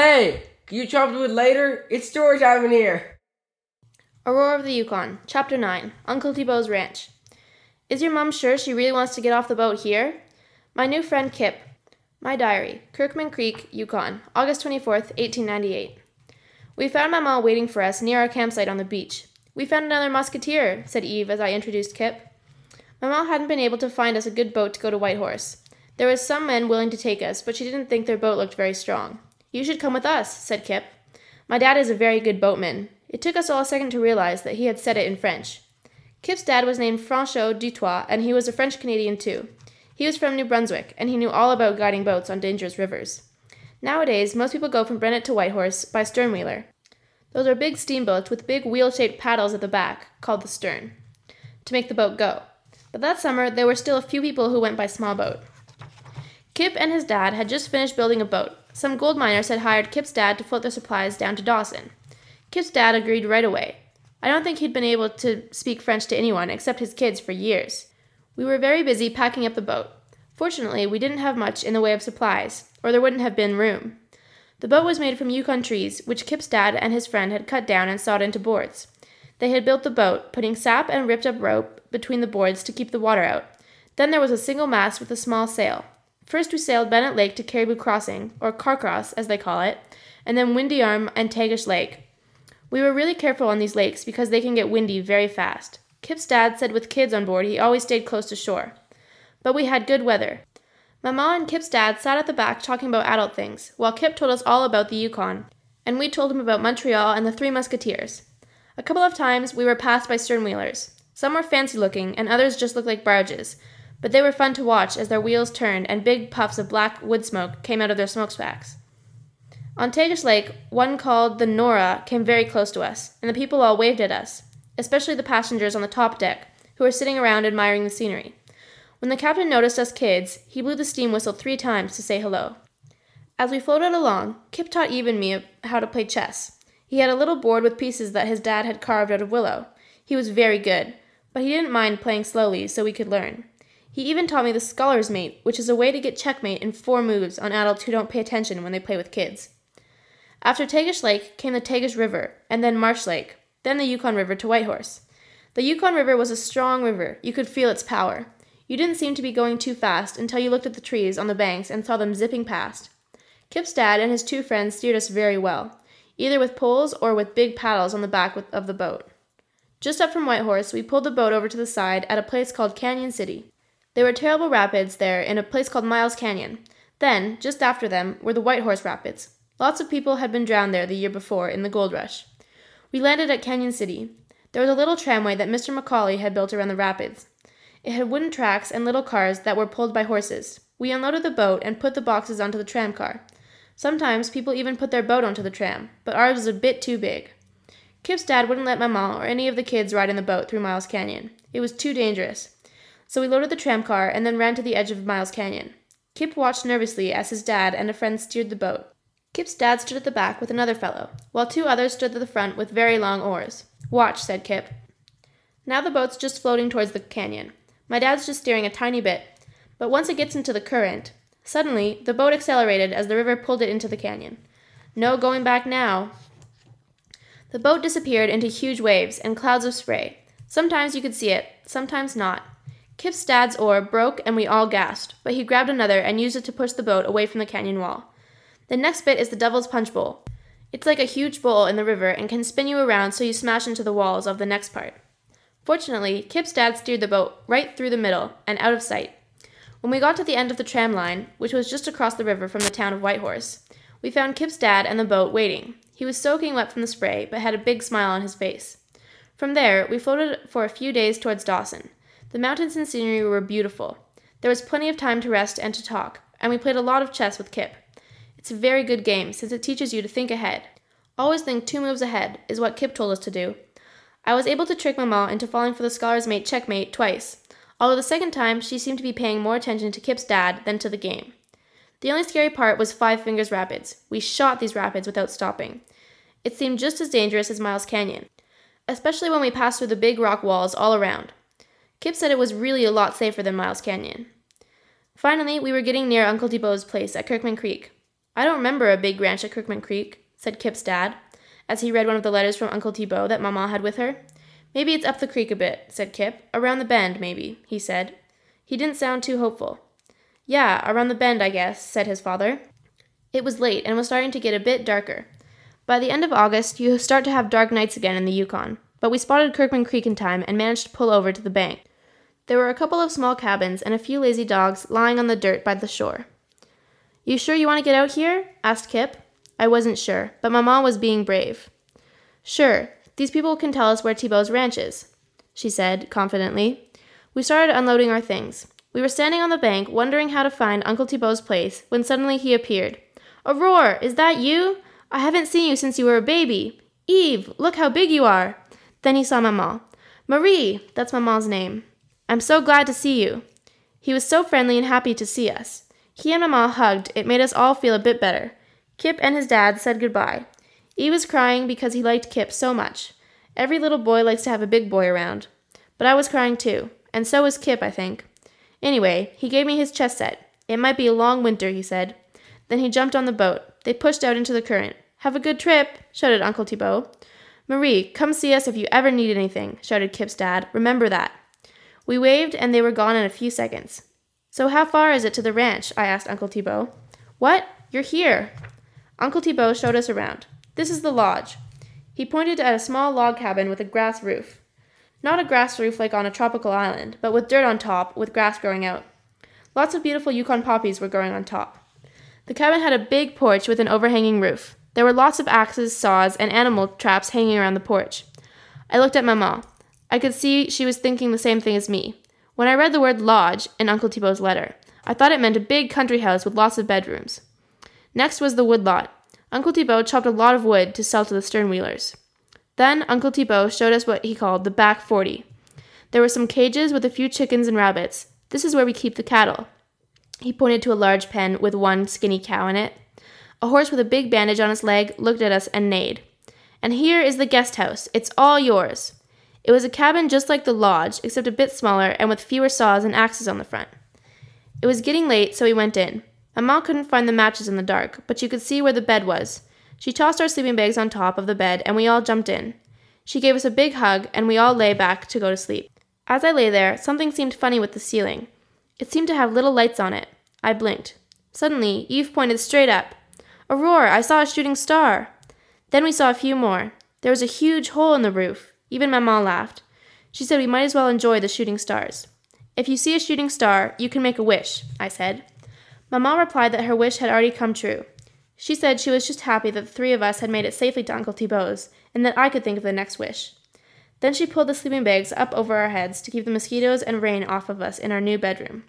Hey, you chop the wood later? It's story time in here. Aurore of the Yukon, Chapter 9 Uncle Thibault's Ranch. Is your mom sure she really wants to get off the boat here? My new friend Kip. My diary, Kirkman Creek, Yukon, August 24th, 1898. We found Maman waiting for us near our campsite on the beach. We found another musketeer, said Eve as I introduced Kip. Maman hadn't been able to find us a good boat to go to Whitehorse. There was some men willing to take us, but she didn't think their boat looked very strong. You should come with us, said Kip. My dad is a very good boatman. It took us all a second to realize that he had said it in French. Kip's dad was named Franchot Dutoit, and he was a French Canadian too. He was from New Brunswick, and he knew all about guiding boats on dangerous rivers. Nowadays, most people go from Bennett to Whitehorse by sternwheeler. Those are big steamboats with big wheel shaped paddles at the back, called the stern, to make the boat go. But that summer, there were still a few people who went by small boat. Kip and his dad had just finished building a boat. Some gold miners had hired Kip's dad to float their supplies down to Dawson. Kip's dad agreed right away. I don't think he'd been able to speak French to anyone except his kids for years. We were very busy packing up the boat. Fortunately, we didn't have much in the way of supplies, or there wouldn't have been room. The boat was made from Yukon trees, which Kip's dad and his friend had cut down and sawed into boards. They had built the boat, putting sap and ripped up rope between the boards to keep the water out. Then there was a single mast with a small sail. First we sailed Bennett Lake to Caribou Crossing, or Carcross as they call it, and then Windy Arm and Tagish Lake. We were really careful on these lakes because they can get windy very fast. Kip's dad said with kids on board he always stayed close to shore. But we had good weather. Mama and Kip's dad sat at the back talking about adult things, while Kip told us all about the Yukon, and we told him about Montreal and the Three Musketeers. A couple of times we were passed by sternwheelers. Some were fancy looking, and others just looked like barges, but they were fun to watch as their wheels turned and big puffs of black wood smoke came out of their smokestacks. On Tagish Lake, one called the Nora came very close to us, and the people all waved at us, especially the passengers on the top deck, who were sitting around admiring the scenery. When the captain noticed us kids, he blew the steam whistle three times to say hello. As we floated along, Kip taught Eve and me how to play chess. He had a little board with pieces that his dad had carved out of willow. He was very good, but he didn't mind playing slowly so we could learn. He even taught me the scholar's mate, which is a way to get checkmate in four moves on adults who don't pay attention when they play with kids. After Tagish Lake came the Tagish River, and then Marsh Lake, then the Yukon River to Whitehorse. The Yukon River was a strong river. You could feel its power. You didn't seem to be going too fast until you looked at the trees on the banks and saw them zipping past. Kip's dad and his two friends steered us very well, either with poles or with big paddles on the back of the boat. Just up from Whitehorse, we pulled the boat over to the side at a place called Canyon City. There were terrible rapids there in a place called Miles Canyon. Then, just after them, were the White Horse Rapids. Lots of people had been drowned there the year before in the gold rush. We landed at Canyon City. There was a little tramway that Mr. Macaulay had built around the rapids. It had wooden tracks and little cars that were pulled by horses. We unloaded the boat and put the boxes onto the tram car. Sometimes people even put their boat onto the tram, but ours was a bit too big. Kip's dad wouldn't let Mama or any of the kids ride in the boat through Miles Canyon. It was too dangerous. So we loaded the tram car and then ran to the edge of Miles Canyon. Kip watched nervously as his dad and a friend steered the boat. Kip's dad stood at the back with another fellow, while two others stood at the front with very long oars. Watch, said Kip. Now the boat's just floating towards the canyon. My dad's just steering a tiny bit, but once it gets into the current, suddenly the boat accelerated as the river pulled it into the canyon. No going back now. The boat disappeared into huge waves and clouds of spray. Sometimes you could see it, sometimes not. Kip's dad's oar broke and we all gasped, but he grabbed another and used it to push the boat away from the canyon wall. The next bit is the Devil's Punch Bowl. It's like a huge bowl in the river and can spin you around so you smash into the walls of the next part. Fortunately, Kip's dad steered the boat right through the middle and out of sight. When we got to the end of the tram line, which was just across the river from the town of Whitehorse, we found Kip's dad and the boat waiting. He was soaking wet from the spray, but had a big smile on his face. From there, we floated for a few days towards Dawson. The mountains and scenery were beautiful. There was plenty of time to rest and to talk, and we played a lot of chess with Kip. It's a very good game since it teaches you to think ahead. Always think two moves ahead, is what Kip told us to do. I was able to trick Maman into falling for the scholar's mate checkmate twice, although the second time she seemed to be paying more attention to Kip's dad than to the game. The only scary part was Five Fingers Rapids. We shot these rapids without stopping. It seemed just as dangerous as Miles Canyon, especially when we passed through the big rock walls all around. Kip said it was really a lot safer than Miles Canyon. Finally, we were getting near Uncle Thibault's place at Kirkman Creek. I don't remember a big ranch at Kirkman Creek, said Kip's dad, as he read one of the letters from Uncle Thibault that Mamma had with her. Maybe it's up the creek a bit, said Kip. Around the bend, maybe, he said. He didn't sound too hopeful. Yeah, around the bend, I guess, said his father. It was late and was starting to get a bit darker. By the end of August, you start to have dark nights again in the Yukon, but we spotted Kirkman Creek in time and managed to pull over to the bank. There were a couple of small cabins and a few lazy dogs lying on the dirt by the shore. You sure you want to get out here? asked Kip. I wasn't sure, but Mamma was being brave. Sure, these people can tell us where Thibault's ranch is, she said confidently. We started unloading our things. We were standing on the bank, wondering how to find Uncle Thibault's place, when suddenly he appeared. Aurore, is that you? I haven't seen you since you were a baby. Eve, look how big you are. Then he saw Maman. Marie, that's Maman's name. I'm so glad to see you. He was so friendly and happy to see us. He and Maman hugged. It made us all feel a bit better. Kip and his dad said goodbye. Eve was crying because he liked Kip so much. Every little boy likes to have a big boy around. But I was crying too, and so was Kip, I think. Anyway, he gave me his chess set. It might be a long winter, he said. Then he jumped on the boat. They pushed out into the current. Have a good trip, shouted Uncle Thibault. Marie, come see us if you ever need anything, shouted Kip's dad. Remember that. We waved, and they were gone in a few seconds. So, how far is it to the ranch? I asked Uncle Thibault. What? You're here. Uncle Thibault showed us around. This is the lodge. He pointed at a small log cabin with a grass roof. Not a grass roof like on a tropical island, but with dirt on top, with grass growing out. Lots of beautiful Yukon poppies were growing on top. The cabin had a big porch with an overhanging roof. There were lots of axes, saws, and animal traps hanging around the porch. I looked at Maman. I could see she was thinking the same thing as me. When I read the word lodge in Uncle Thibault's letter, I thought it meant a big country house with lots of bedrooms. Next was the woodlot. Uncle Thibault chopped a lot of wood to sell to the sternwheelers. Then Uncle Thibault showed us what he called the back 40. There were some cages with a few chickens and rabbits. This is where we keep the cattle. He pointed to a large pen with one skinny cow in it. A horse with a big bandage on its leg looked at us and neighed. And here is the guest house. It's all yours. It was a cabin just like the lodge, except a bit smaller and with fewer saws and axes on the front. It was getting late, so we went in. Mamma couldn't find the matches in the dark, but you could see where the bed was. She tossed our sleeping bags on top of the bed, and we all jumped in. She gave us a big hug, and we all lay back to go to sleep. As I lay there, something seemed funny with the ceiling. It seemed to have little lights on it. I blinked. Suddenly, Eve pointed straight up. Aurore, I saw a shooting star. Then we saw a few more. There was a huge hole in the roof. Even Maman laughed. She said we might as well enjoy the shooting stars. If you see a shooting star, you can make a wish, I said. Maman replied that her wish had already come true. She said she was just happy that the three of us had made it safely to Uncle Thibault's, and that I could think of the next wish. Then she pulled the sleeping bags up over our heads to keep the mosquitoes and rain off of us in our new bedroom.